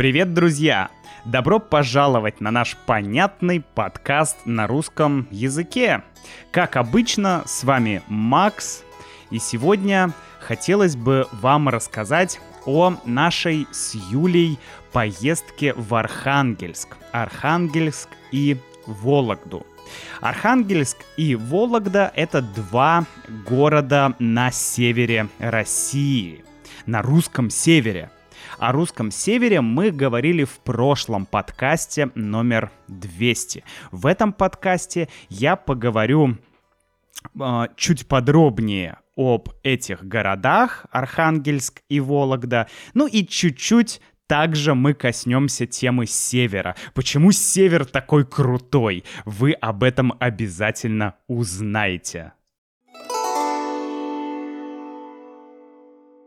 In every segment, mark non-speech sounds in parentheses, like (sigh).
Привет, друзья! Добро пожаловать на наш понятный подкаст на русском языке. Как обычно, с вами Макс, и сегодня хотелось бы вам рассказать о нашей с Юлей поездке в Архангельск. Архангельск и Вологду. Архангельск и Вологда — это два города на севере России, на русском севере. О русском севере мы говорили в прошлом подкасте номер 200. В этом подкасте я поговорю э, чуть подробнее об этих городах, Архангельск и Вологда, ну и чуть-чуть также мы коснемся темы севера. Почему север такой крутой? Вы об этом обязательно узнаете.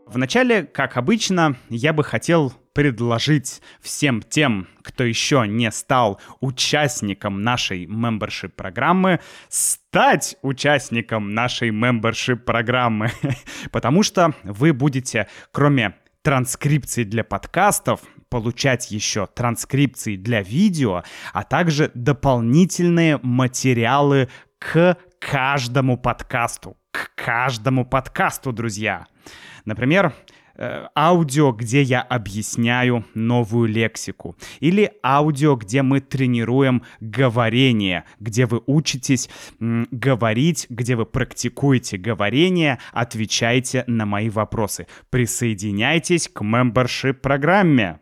Вначале, как обычно, я бы хотел предложить всем тем, кто еще не стал участником нашей membership программы, стать участником нашей membership программы, (laughs) потому что вы будете, кроме транскрипции для подкастов, получать еще транскрипции для видео, а также дополнительные материалы к каждому подкасту. К каждому подкасту, друзья. Например, Э, аудио, где я объясняю новую лексику. Или аудио, где мы тренируем говорение, где вы учитесь говорить, где вы практикуете говорение, отвечаете на мои вопросы. Присоединяйтесь к membership программе.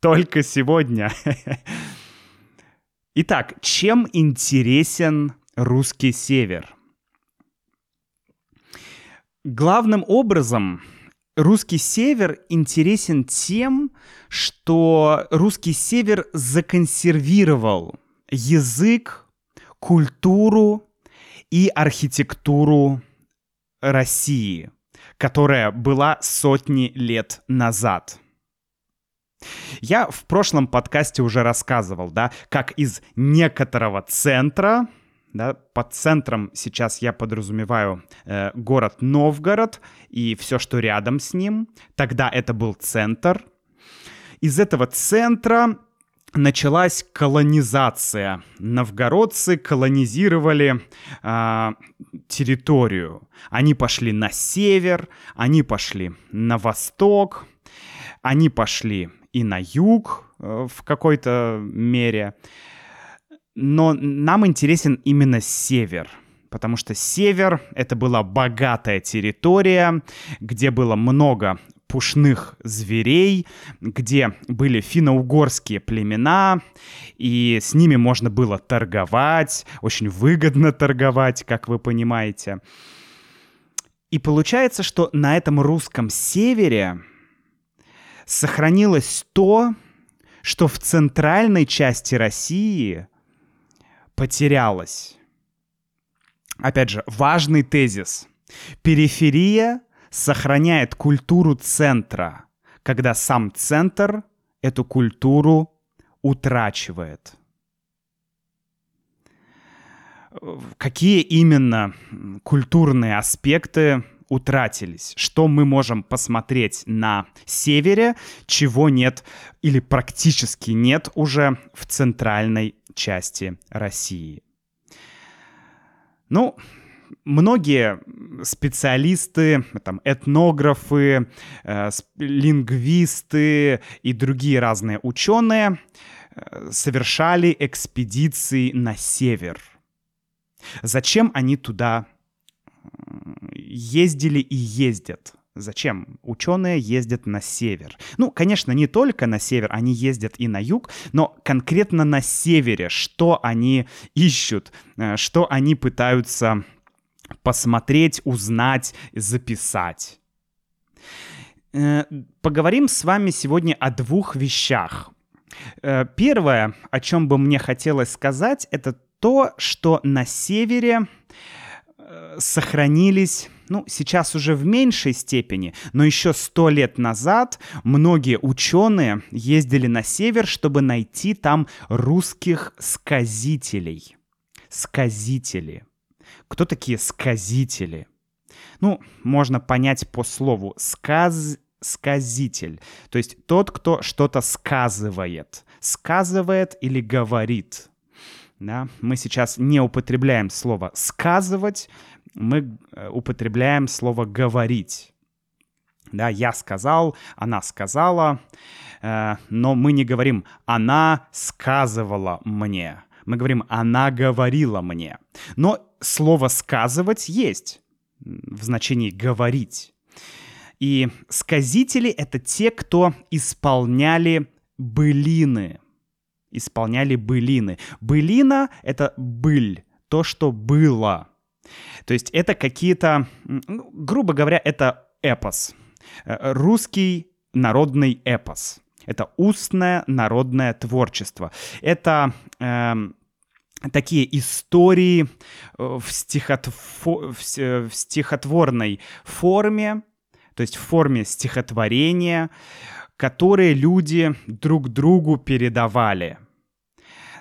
Только сегодня. (laughs) Итак, чем интересен русский север? Главным образом русский север интересен тем, что русский север законсервировал язык, культуру и архитектуру России, которая была сотни лет назад. Я в прошлом подкасте уже рассказывал, да, как из некоторого центра да, под центром сейчас я подразумеваю э, город Новгород и все, что рядом с ним. Тогда это был центр. Из этого центра началась колонизация. Новгородцы колонизировали э, территорию. Они пошли на север, они пошли на восток, они пошли и на юг э, в какой-то мере. Но нам интересен именно север, потому что север — это была богатая территория, где было много пушных зверей, где были финно-угорские племена, и с ними можно было торговать, очень выгодно торговать, как вы понимаете. И получается, что на этом русском севере сохранилось то, что в центральной части России — потерялась. Опять же, важный тезис. Периферия сохраняет культуру центра, когда сам центр эту культуру утрачивает. Какие именно культурные аспекты утратились? Что мы можем посмотреть на севере, чего нет или практически нет уже в центральной части России. Ну, многие специалисты, там, этнографы, э, лингвисты и другие разные ученые э, совершали экспедиции на север. Зачем они туда ездили и ездят? Зачем? Ученые ездят на север. Ну, конечно, не только на север, они ездят и на юг, но конкретно на севере, что они ищут, э, что они пытаются посмотреть, узнать, записать. Э, поговорим с вами сегодня о двух вещах. Э, первое, о чем бы мне хотелось сказать, это то, что на севере сохранились ну, сейчас уже в меньшей степени, но еще сто лет назад многие ученые ездили на север, чтобы найти там русских сказителей. Сказители. Кто такие сказители? Ну, можно понять по слову «сказ» сказитель, то есть тот, кто что-то сказывает, сказывает или говорит. Да? Мы сейчас не употребляем слово сказывать, мы э, употребляем слово говорить. Да, я сказал, она сказала, э, но мы не говорим она сказывала мне. Мы говорим она говорила мне. Но слово сказывать есть в значении говорить. И сказители — это те, кто исполняли былины. Исполняли былины. Былина — это быль, то, что было. То есть это какие-то, ну, грубо говоря, это эпос. Э, русский народный эпос. Это устное народное творчество. Это э, такие истории в, стихотво... в стихотворной форме, то есть в форме стихотворения, которые люди друг другу передавали.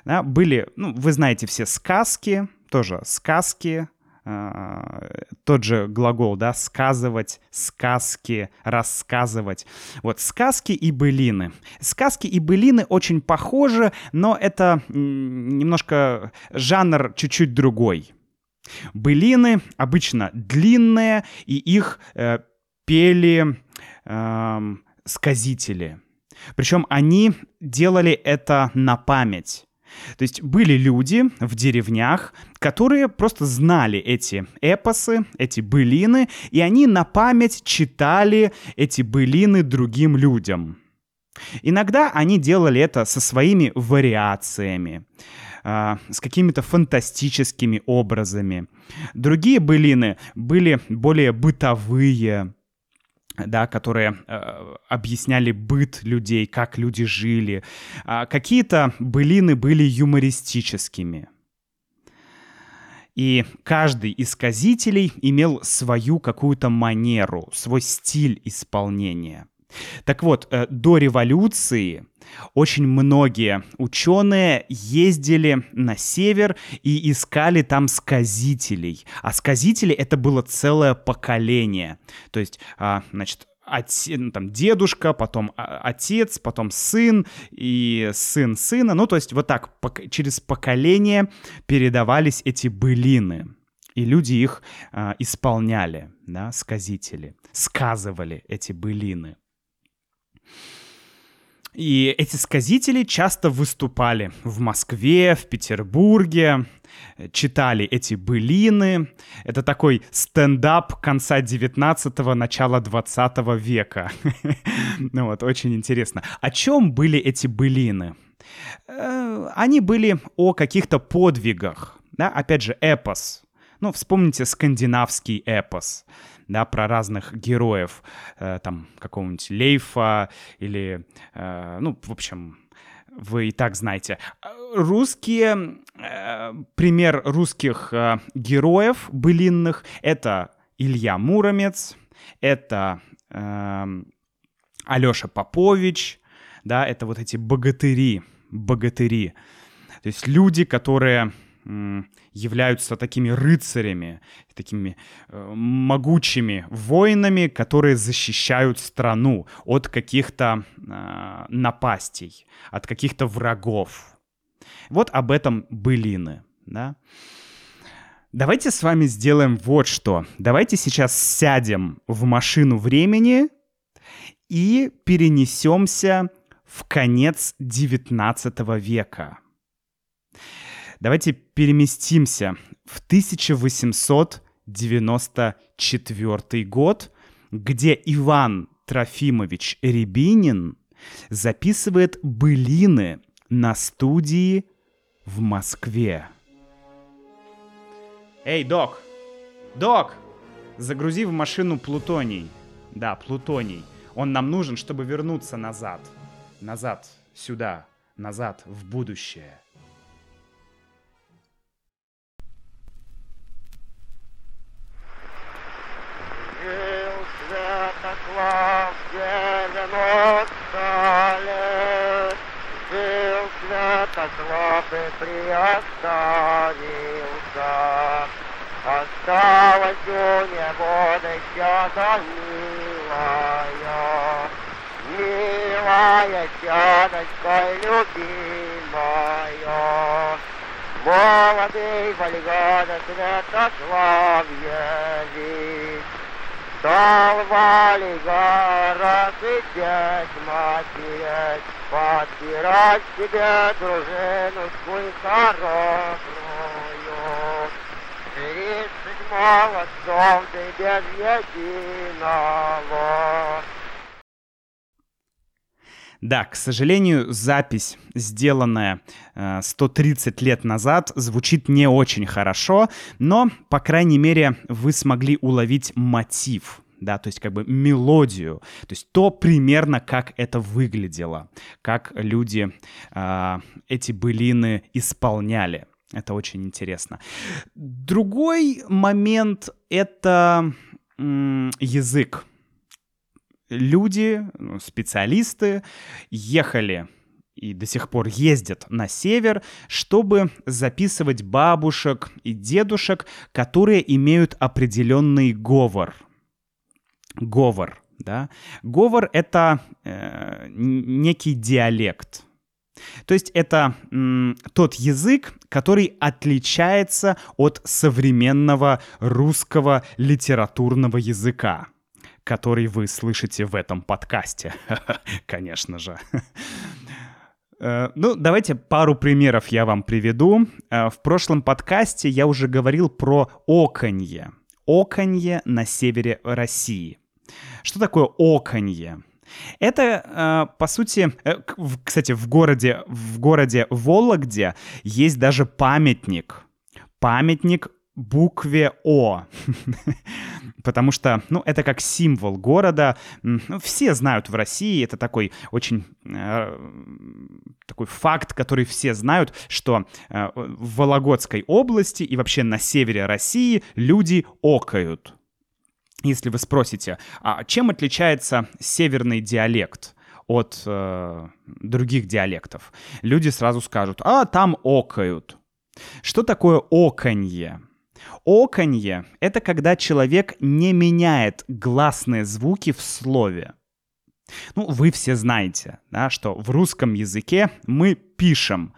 Да, были, ну, вы знаете все сказки, тоже сказки, э, тот же глагол, да, сказывать, сказки, рассказывать. Вот сказки и былины. Сказки и былины очень похожи, но это немножко жанр чуть-чуть другой. Былины обычно длинные, и их э, пели э, сказители. Причем они делали это на память. То есть были люди в деревнях, которые просто знали эти эпосы, эти былины, и они на память читали эти былины другим людям. Иногда они делали это со своими вариациями, э, с какими-то фантастическими образами. Другие былины были более бытовые, да, которые э, объясняли быт людей, как люди жили. А какие-то былины были юмористическими. И каждый из сказителей имел свою какую-то манеру, свой стиль исполнения. Так вот, э, до революции очень многие ученые ездили на север и искали там сказителей. А сказители — это было целое поколение. То есть, а, значит, отец, ну, там, дедушка, потом а, отец, потом сын и сын сына. Ну, то есть вот так через поколение передавались эти былины. И люди их а, исполняли, да, сказители, сказывали эти былины. И эти сказители часто выступали в Москве, в Петербурге, читали эти былины. Это такой стендап конца 19-го, начала 20 века. (laughs) Ну вот, очень интересно. О чем были эти былины? Э, они были о каких-то подвигах. Да? Опять же, эпос. Ну, вспомните скандинавский эпос да, про разных героев, э, там, какого-нибудь Лейфа или, э, ну, в общем, вы и так знаете. Русские, э, пример русских э, героев былинных — это Илья Муромец, это э, Алеша Попович, да, это вот эти богатыри, богатыри. То есть люди, которые являются такими рыцарями, такими э, могучими воинами, которые защищают страну от каких-то э, напастей, от каких-то врагов. Вот об этом былины, да. Давайте с вами сделаем вот что. Давайте сейчас сядем в машину времени и перенесемся в конец 19 века. Давайте переместимся в 1894 год, где Иван Трофимович Рябинин записывает былины на студии в Москве. Эй, док! Док! Загрузи в машину плутоний. Да, плутоний. Он нам нужен, чтобы вернуться назад. Назад, сюда, назад, в будущее. Святослав девяносто лет, Жил Святослав и приостановился. Осталось у него десята мила, моя, милая тяночка любимая, молодый вальгана святославья ведь. Стал валигара сидеть, матерь, подбирать себе дружину хорошую. Тридцать молодцов ты без единого. Да, к сожалению, запись, сделанная э, 130 лет назад, звучит не очень хорошо, но, по крайней мере, вы смогли уловить мотив, да, то есть как бы мелодию, то есть то примерно, как это выглядело, как люди э, эти былины исполняли. Это очень интересно. Другой момент — это язык люди, ну, специалисты ехали и до сих пор ездят на север, чтобы записывать бабушек и дедушек, которые имеют определенный говор. Говор, да. Говор — это э, некий диалект. То есть это м, тот язык, который отличается от современного русского литературного языка который вы слышите в этом подкасте, (laughs) конечно же. Э, ну, давайте пару примеров я вам приведу. Э, в прошлом подкасте я уже говорил про оконье. Оконье на севере России. Что такое оконье? Это, э, по сути, кстати, в городе, в городе Вологде есть даже памятник. Памятник букве О. (laughs) Потому что, ну, это как символ города. Ну, все знают в России, это такой очень э, такой факт, который все знают, что э, в Вологодской области и вообще на севере России люди окают. Если вы спросите, а чем отличается северный диалект? от э, других диалектов. Люди сразу скажут, а там окают. Что такое оканье? Оканье — это когда человек не меняет гласные звуки в слове. Ну, вы все знаете, да, что в русском языке мы пишем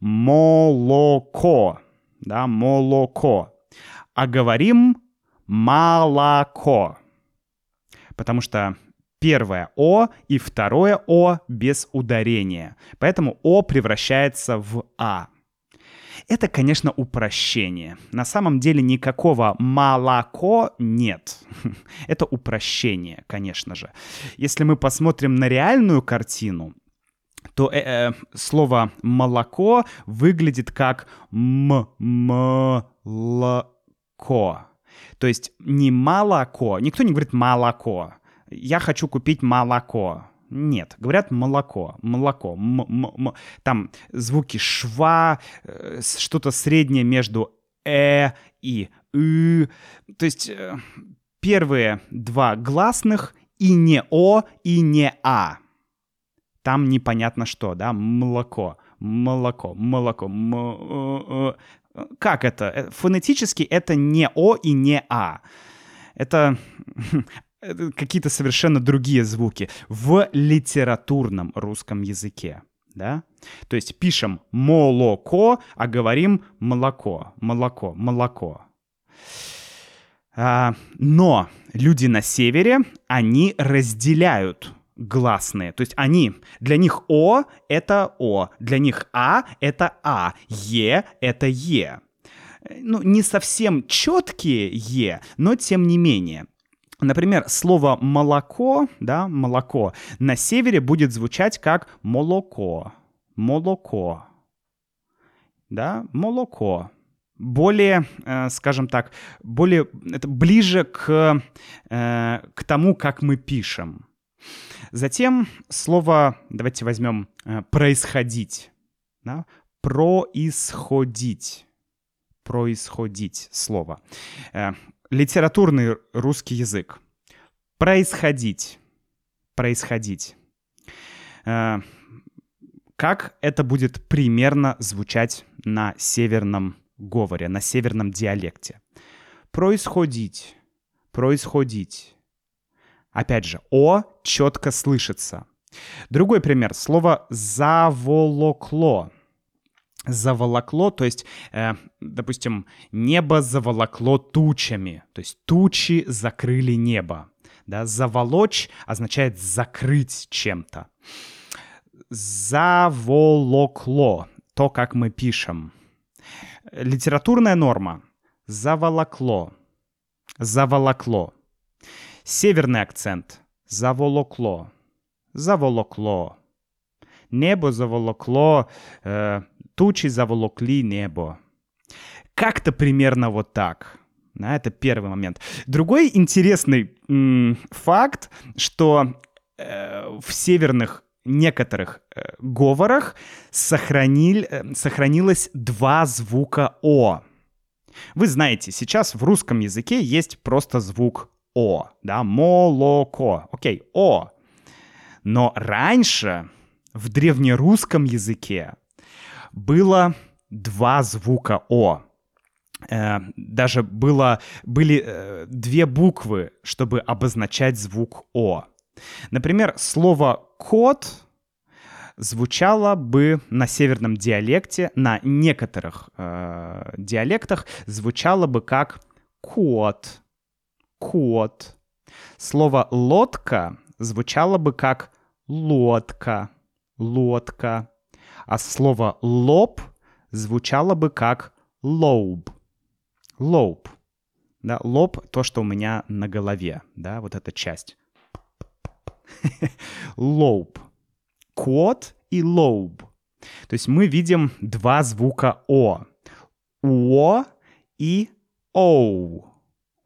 молоко, да, молоко, а говорим молоко, потому что первое «о» и второе «о» без ударения, поэтому «о» превращается в «а». Это, конечно, упрощение. На самом деле никакого молоко нет. (laughs) Это упрощение, конечно же. Если мы посмотрим на реальную картину, то э, э, слово молоко выглядит как м-м-локо. То есть не молоко. Никто не говорит молоко. Я хочу купить молоко. Нет, говорят молоко, молоко, м -м -м там звуки шва, э, что-то среднее между э и ы. То есть э, первые два гласных и не о, и не а. Там непонятно что, да, молоко, молоко, молоко, м -э -э. как это? Э, фонетически это не о и не а. Это (laughs) какие-то совершенно другие звуки в литературном русском языке. Да? То есть пишем молоко, а говорим молоко, молоко, молоко. А, но люди на севере, они разделяют гласные. То есть они, для них О — это О, для них А — это А, Е — это Е. Ну, не совсем четкие Е, но тем не менее. Например, слово молоко, да, молоко на севере будет звучать как молоко, молоко, да, молоко. Более, э, скажем так, более, это ближе к, э, к тому, как мы пишем. Затем слово, давайте возьмем э, происходить, да, происходить, происходить слово. Литературный русский язык. Происходить. Происходить. Э, как это будет примерно звучать на северном говоре, на северном диалекте? Происходить. Происходить. Опять же, О четко слышится. Другой пример. Слово «заволокло». Заволокло, то есть, э, допустим, небо заволокло тучами, то есть тучи закрыли небо. Да? Заволочь означает закрыть чем-то. Заволокло, то, как мы пишем. Литературная норма. Заволокло. Заволокло. Северный акцент. Заволокло. Заволокло. Небо заволокло, э, тучи заволокли небо. Как-то примерно вот так. Да, это первый момент. Другой интересный м- факт, что э, в северных некоторых э, говорах сохранили, э, сохранилось два звука «о». Вы знаете, сейчас в русском языке есть просто звук «о», да, молоко, окей, «о». Но раньше в древнерусском языке было два звука «о». Э, даже было, были э, две буквы, чтобы обозначать звук «о». Например, слово «кот» звучало бы на северном диалекте, на некоторых э, диалектах звучало бы как «кот», «кот». Слово «лодка» звучало бы как «лодка», «лодка». А слово «лоб» звучало бы как «лоуб», «лоуб». Да, лоб — то, что у меня на голове, да, вот эта часть. (laughs) Лоуб. Кот и лоуб. То есть мы видим два звука О. О и Оу.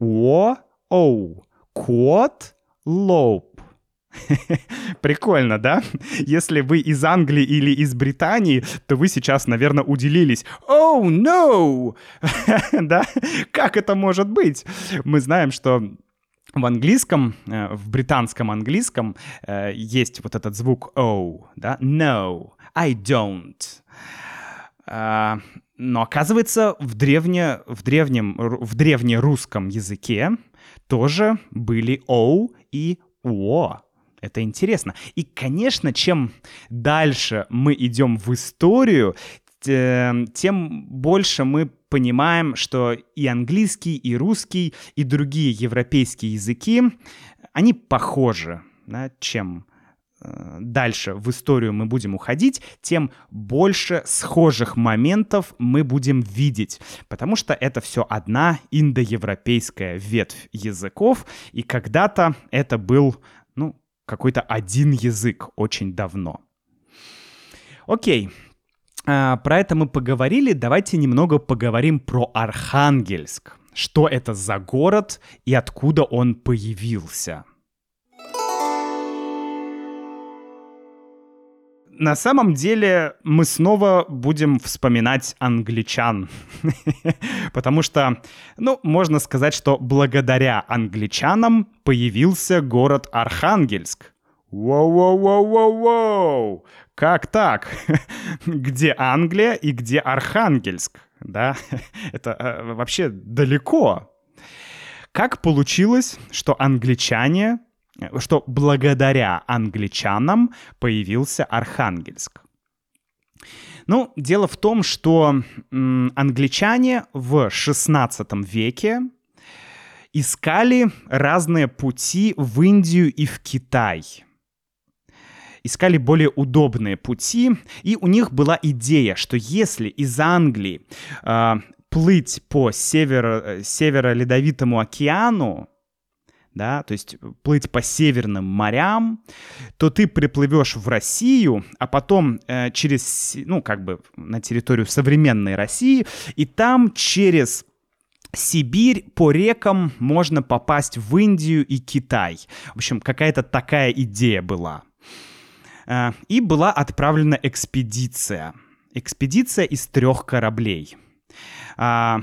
О, Оу. Кот, лоуб. (laughs) Прикольно, да? Если вы из Англии или из Британии, то вы сейчас, наверное, удивились. Oh, no! (laughs) да? Как это может быть? Мы знаем, что в английском, э, в британском английском э, есть вот этот звук O, да? No, I don't. А, но оказывается, в, древне, в, древнем, в древнерусском языке тоже были O и О. Это интересно. И, конечно, чем дальше мы идем в историю, тем больше мы понимаем, что и английский, и русский, и другие европейские языки, они похожи, да, чем э, дальше в историю мы будем уходить, тем больше схожих моментов мы будем видеть, потому что это все одна индоевропейская ветвь языков, и когда-то это был, ну, какой-то один язык очень давно. Окей, а, про это мы поговорили, давайте немного поговорим про Архангельск. Что это за город и откуда он появился? На самом деле мы снова будем вспоминать англичан, (laughs) потому что, ну, можно сказать, что благодаря англичанам появился город Архангельск. Воу-воу-воу-воу-воу! Как так? (laughs) где Англия и где Архангельск? Да, (laughs) это э, вообще далеко. Как получилось, что англичане, что благодаря англичанам появился Архангельск? Ну, дело в том, что англичане в 16 веке искали разные пути в Индию и в Китай – искали более удобные пути, и у них была идея, что если из Англии э, плыть по северо, северо-ледовитому океану, да, то есть плыть по северным морям, то ты приплывешь в Россию, а потом э, через, ну, как бы на территорию современной России, и там через Сибирь по рекам можно попасть в Индию и Китай. В общем, какая-то такая идея была. Э, и была отправлена экспедиция. Экспедиция из трех кораблей. А,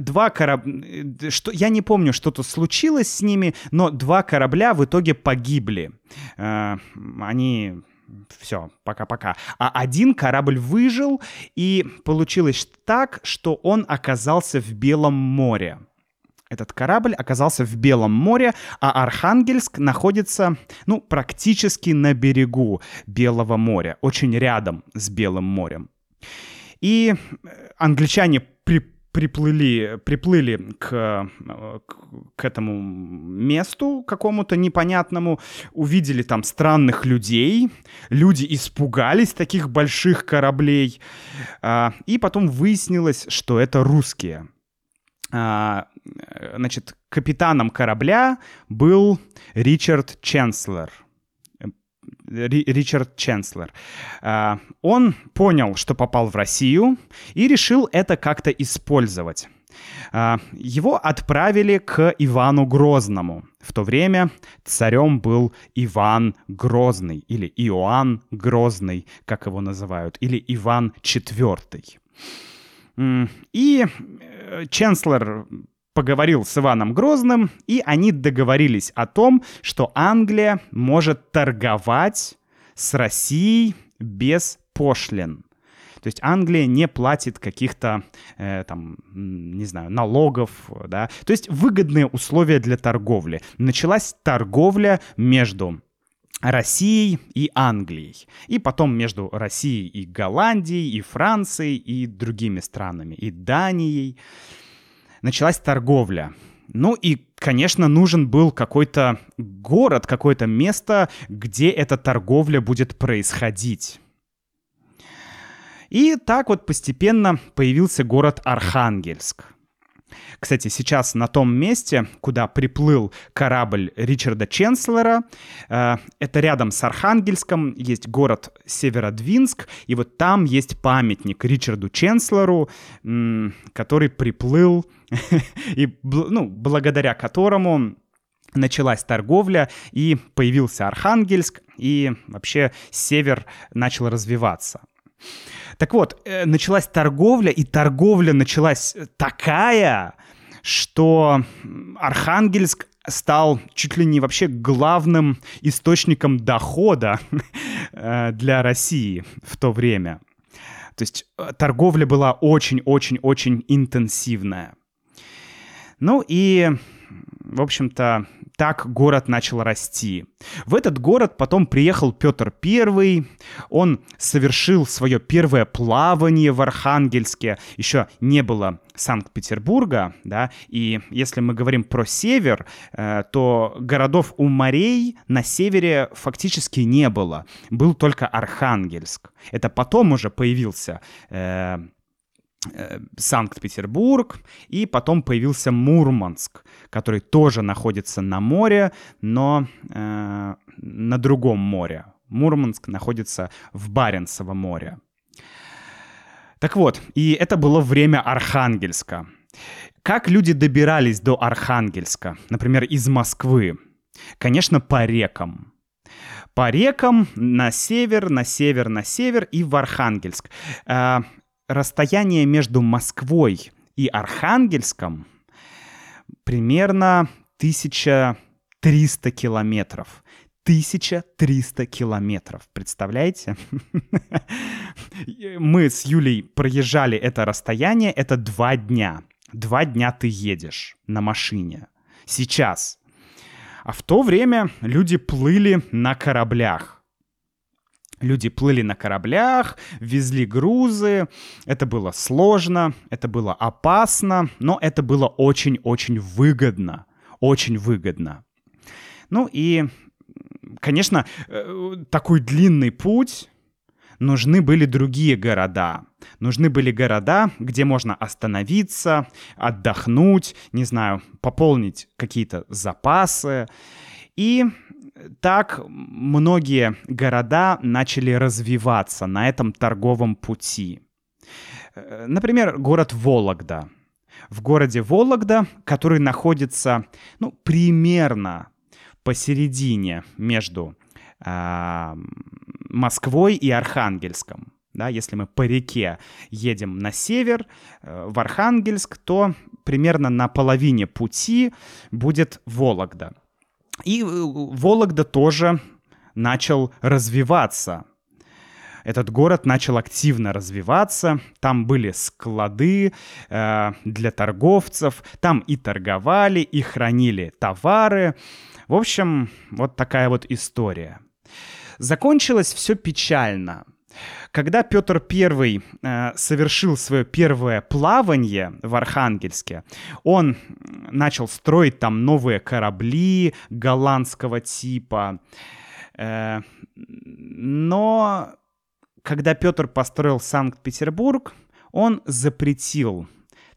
два корабля... Что... Я не помню, что тут случилось с ними, но два корабля в итоге погибли. Э, они все, пока-пока. А один корабль выжил, и получилось так, что он оказался в Белом море. Этот корабль оказался в Белом море, а Архангельск находится, ну, практически на берегу Белого моря, очень рядом с Белым морем. И англичане при приплыли, приплыли к, к, к этому месту какому-то непонятному, увидели там странных людей, люди испугались таких больших кораблей, а, и потом выяснилось, что это русские. А, значит, капитаном корабля был Ричард Ченслер — Ричард Ченслер. А, он понял, что попал в Россию и решил это как-то использовать. А, его отправили к Ивану Грозному. В то время царем был Иван Грозный, или Иоанн Грозный, как его называют, или Иван IV. И э, Ченслер поговорил с Иваном Грозным, и они договорились о том, что Англия может торговать с Россией без пошлин. То есть Англия не платит каких-то, э, там, не знаю, налогов, да. То есть выгодные условия для торговли. Началась торговля между Россией и Англией. И потом между Россией и Голландией, и Францией, и другими странами, и Данией началась торговля. Ну и, конечно, нужен был какой-то город, какое-то место, где эта торговля будет происходить. И так вот постепенно появился город Архангельск. Кстати, сейчас на том месте, куда приплыл корабль Ричарда Ченслера, э, это рядом с Архангельском, есть город Северодвинск, и вот там есть памятник Ричарду Ченслеру, который приплыл, (laughs) и, ну, благодаря которому началась торговля, и появился Архангельск, и вообще север начал развиваться. Так вот, э, началась торговля, и торговля началась такая, что Архангельск стал чуть ли не вообще главным источником дохода (laughs) э, для России в то время. То есть э, торговля была очень-очень-очень интенсивная. Ну и, в общем-то, так город начал расти. В этот город потом приехал Петр I, он совершил свое первое плавание в Архангельске, еще не было Санкт-Петербурга, да, и если мы говорим про север, э, то городов у морей на севере фактически не было, был только Архангельск. Это потом уже появился э, Санкт-Петербург, и потом появился Мурманск, который тоже находится на море, но э, на другом море. Мурманск находится в Баренцево море. Так вот, и это было время Архангельска. Как люди добирались до Архангельска, например, из Москвы? Конечно, по рекам. По рекам на север, на север, на север и в Архангельск. Расстояние между Москвой и Архангельском примерно 1300 километров. 1300 километров, представляете? (laughs) Мы с Юлей проезжали это расстояние, это два дня. Два дня ты едешь на машине. Сейчас. А в то время люди плыли на кораблях. Люди плыли на кораблях, везли грузы. Это было сложно, это было опасно, но это было очень-очень выгодно. Очень выгодно. Ну и, конечно, э, такой длинный путь нужны были другие города. Нужны были города, где можно остановиться, отдохнуть, не знаю, пополнить какие-то запасы. И так многие города начали развиваться на этом торговом пути. Э, например, город Вологда. В городе Вологда, который находится ну, примерно посередине между э, Москвой и Архангельском. Да, если мы по реке едем на север, э, в Архангельск, то примерно на половине пути будет Вологда. И э, Вологда тоже начал развиваться. этот город начал активно развиваться. Там были склады э, для торговцев, там и торговали, и хранили товары. В общем, вот такая вот история. Закончилось все печально. Когда Петр I э, совершил свое первое плавание в Архангельске, он начал строить там новые корабли голландского типа. Э, но когда Петр построил Санкт-Петербург, он запретил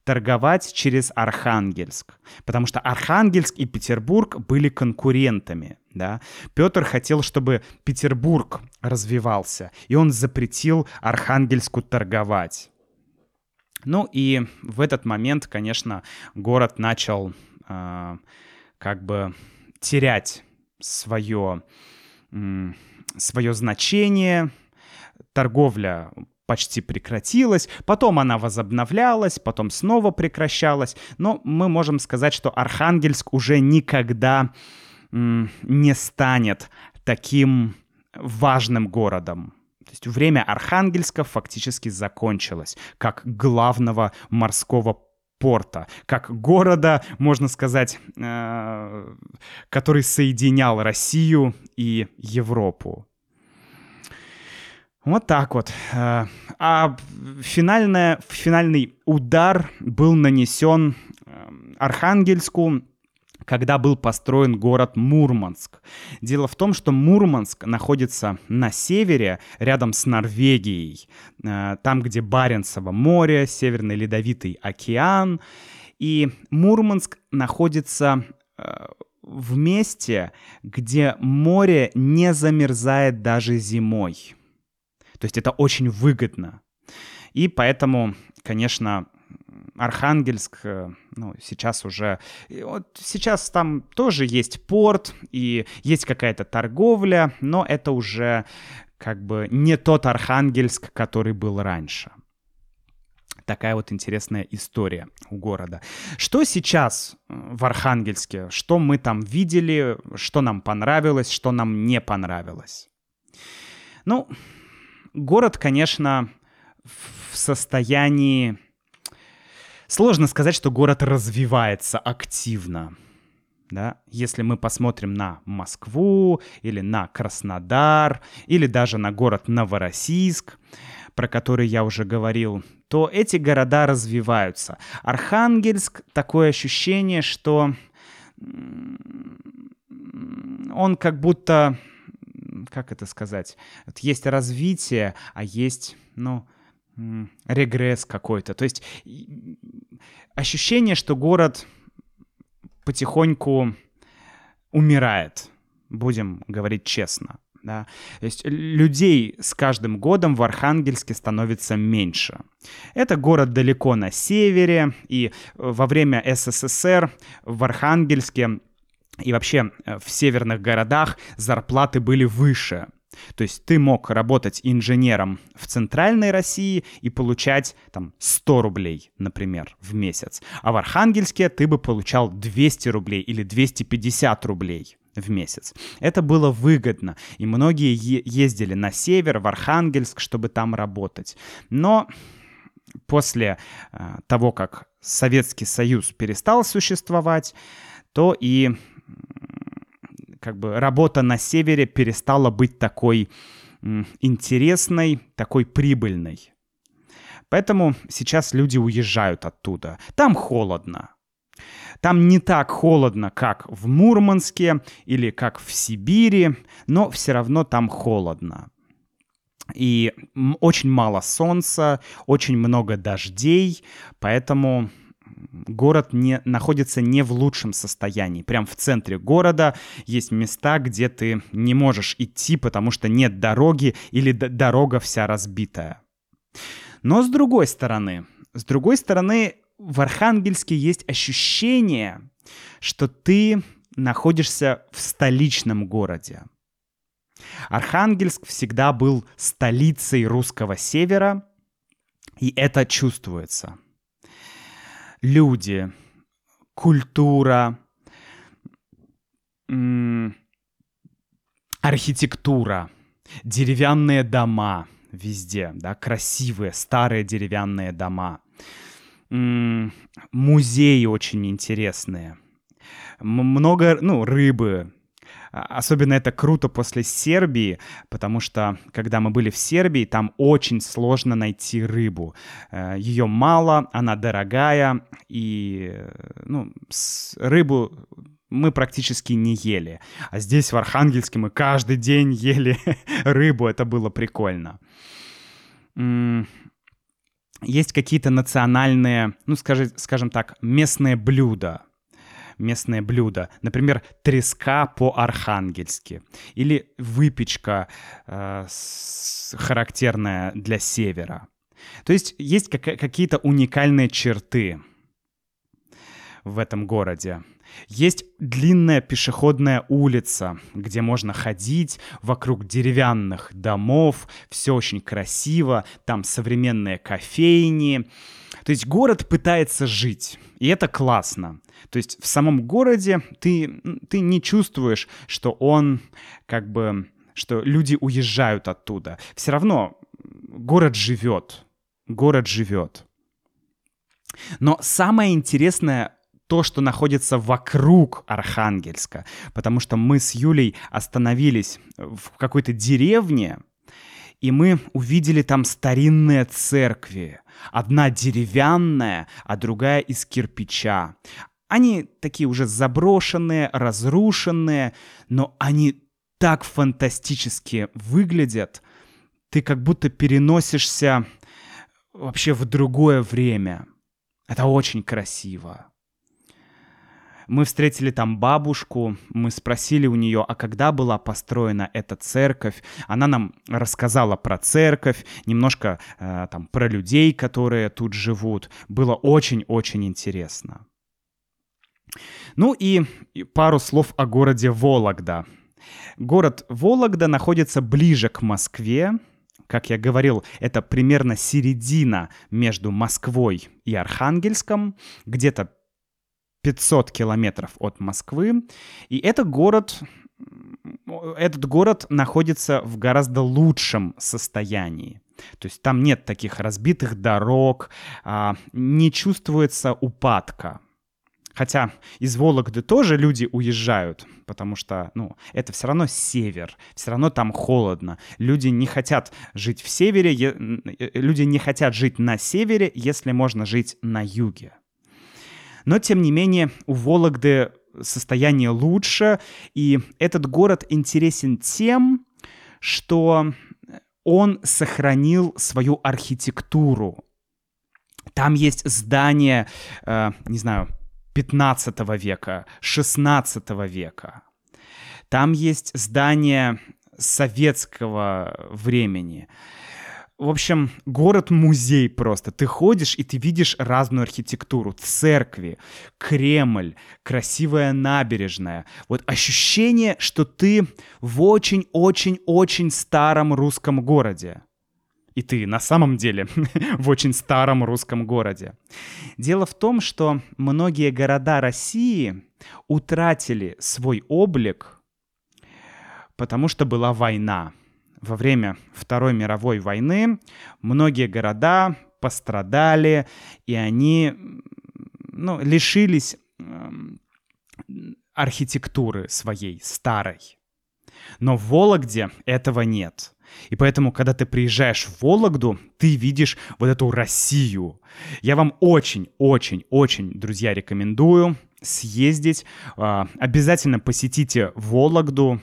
торговать через Архангельск, потому что Архангельск и Петербург были конкурентами. Да? Петр хотел, чтобы Петербург развивался, и он запретил Архангельску торговать. Ну и в этот момент, конечно, город начал э, как бы терять свое, э, свое значение, торговля почти прекратилась, потом она возобновлялась, потом снова прекращалась, но мы можем сказать, что Архангельск уже никогда не станет таким важным городом. То есть время Архангельска фактически закончилось как главного морского порта, как города, можно сказать, э, который соединял Россию и Европу. Вот так вот. Э, а финальная, финальный удар был нанесен э, Архангельску, когда был построен город Мурманск. Дело в том, что Мурманск находится на севере, рядом с Норвегией, э, там, где Баренцево море, Северный Ледовитый океан. И Мурманск находится в месте, где море не замерзает даже зимой. То есть это очень выгодно. И поэтому, конечно, Архангельск, э, ну, сейчас уже... Вот сейчас там тоже есть порт, и есть какая-то торговля, но это уже как бы не тот Архангельск, который был раньше. Такая вот интересная история у города. Что сейчас э, в Архангельске? Что мы там видели? Что нам понравилось? Что нам не понравилось? Ну, город, конечно, в состоянии... Сложно сказать, что город развивается активно. Да? Если мы посмотрим на Москву или на Краснодар или даже на город Новороссийск, про который я уже говорил, то эти города развиваются. Архангельск такое ощущение, что он как будто как это сказать, есть развитие, а есть, ну, регресс какой-то. То есть ощущение, что город потихоньку умирает, будем говорить честно. Да? То есть людей с каждым годом в Архангельске становится меньше. Это город далеко на севере, и во время СССР в Архангельске и вообще э, в северных городах зарплаты были выше. То есть ты мог работать инженером в центральной России и получать там 100 рублей, например, в месяц. А в Архангельске ты бы получал 200 рублей или 250 рублей в месяц. Это было выгодно, и многие ездили на север, в Архангельск, чтобы там работать. Но после э, того, как Советский Союз перестал существовать, то и как бы работа на севере перестала быть такой интересной, такой прибыльной. Поэтому сейчас люди уезжают оттуда. Там холодно. Там не так холодно, как в Мурманске или как в Сибири, но все равно там холодно. И очень мало солнца, очень много дождей, поэтому город не, находится не в лучшем состоянии. Прям в центре города есть места, где ты не можешь идти, потому что нет дороги или дорога вся разбитая. Но с другой стороны, с другой стороны, в Архангельске есть ощущение, что ты находишься в столичном городе. Архангельск всегда был столицей русского севера, и это чувствуется люди, культура, архитектура, деревянные дома, везде, да, красивые старые деревянные дома. Музеи очень интересные. Много, ну, рыбы, Особенно это круто после Сербии, потому что, когда мы были в Сербии, там очень сложно найти рыбу. Э, Ее мало, она дорогая, и э, ну, рыбу мы практически не ели. А здесь, в Архангельске, мы каждый день ели (laughs) рыбу, это было прикольно. Есть какие-то национальные, ну, скажи- скажем так, местные блюда, местные блюда. Например, треска по-архангельски. Или выпечка, э, с- характерная для севера. То есть есть кака- какие-то уникальные черты в этом городе. Есть длинная пешеходная улица, где можно ходить вокруг деревянных домов, все очень красиво, там современные кофейни. То есть город пытается жить, и это классно. То есть в самом городе ты, ты не чувствуешь, что он как бы, что люди уезжают оттуда. Все равно город живет, город живет. Но самое интересное то, что находится вокруг Архангельска, потому что мы с Юлей остановились в какой-то деревне, и мы увидели там старинные церкви. Одна деревянная, а другая из кирпича. Они такие уже заброшенные, разрушенные, но они так фантастически выглядят. Ты как будто переносишься вообще в другое время. Это очень красиво. Мы встретили там бабушку, мы спросили у нее, а когда была построена эта церковь. Она нам рассказала про церковь, немножко э, там про людей, которые тут живут. Было очень-очень интересно. Ну и пару слов о городе Вологда. Город Вологда находится ближе к Москве. Как я говорил, это примерно середина между Москвой и Архангельском, где-то 500 километров от Москвы. И это город, этот город находится в гораздо лучшем состоянии. То есть там нет таких разбитых дорог, а, не чувствуется упадка. Хотя из Вологды тоже люди уезжают, потому что, ну, это все равно север, все равно там холодно. Люди не хотят жить в севере, э, люди не хотят жить на севере, если можно жить на юге. Но, тем не менее, у Вологды состояние лучше, и этот город интересен тем, что он сохранил свою архитектуру. Там есть здания, э, не знаю, 15 века, 16 века. Там есть здания советского времени. В общем, город-музей просто. Ты ходишь, и ты видишь разную архитектуру. Церкви, Кремль, красивая набережная. Вот ощущение, что ты в очень-очень-очень старом русском городе. И ты на самом деле (laughs) в очень старом русском городе. Дело в том, что многие города России утратили свой облик, потому что была война. Во время Второй мировой войны многие города пострадали, и они ну, лишились эм, архитектуры своей старой. Но в Вологде этого нет. И поэтому, когда ты приезжаешь в Вологду, ты видишь вот эту Россию. Я вам очень-очень-очень, друзья, рекомендую съездить. А, Обязательно посетите Вологду.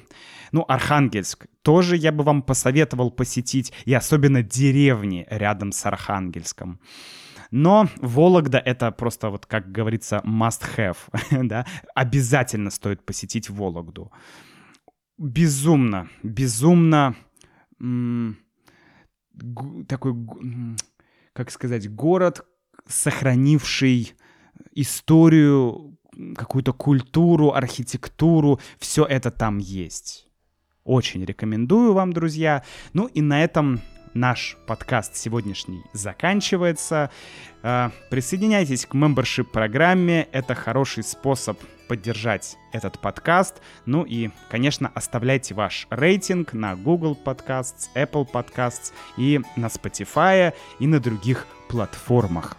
Ну, Архангельск тоже я бы вам посоветовал посетить, и особенно деревни рядом с Архангельском. Но Вологда это просто вот, как говорится, must have, (laughs) да, обязательно стоит посетить Вологду. Безумно, безумно такой, как сказать, город, сохранивший историю, какую-то культуру, архитектуру, все это там есть. Очень рекомендую вам, друзья. Ну и на этом наш подкаст сегодняшний заканчивается. Э, присоединяйтесь к membership программе. Это хороший способ поддержать этот подкаст. Ну и, конечно, оставляйте ваш рейтинг на Google Podcasts, Apple Podcasts и на Spotify и на других платформах.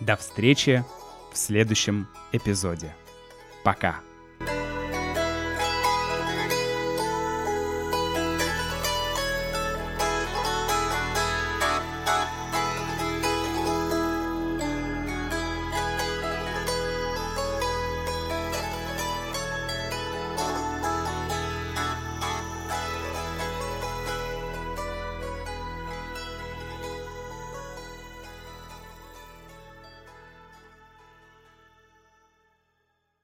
До встречи в следующем эпизоде. Пока.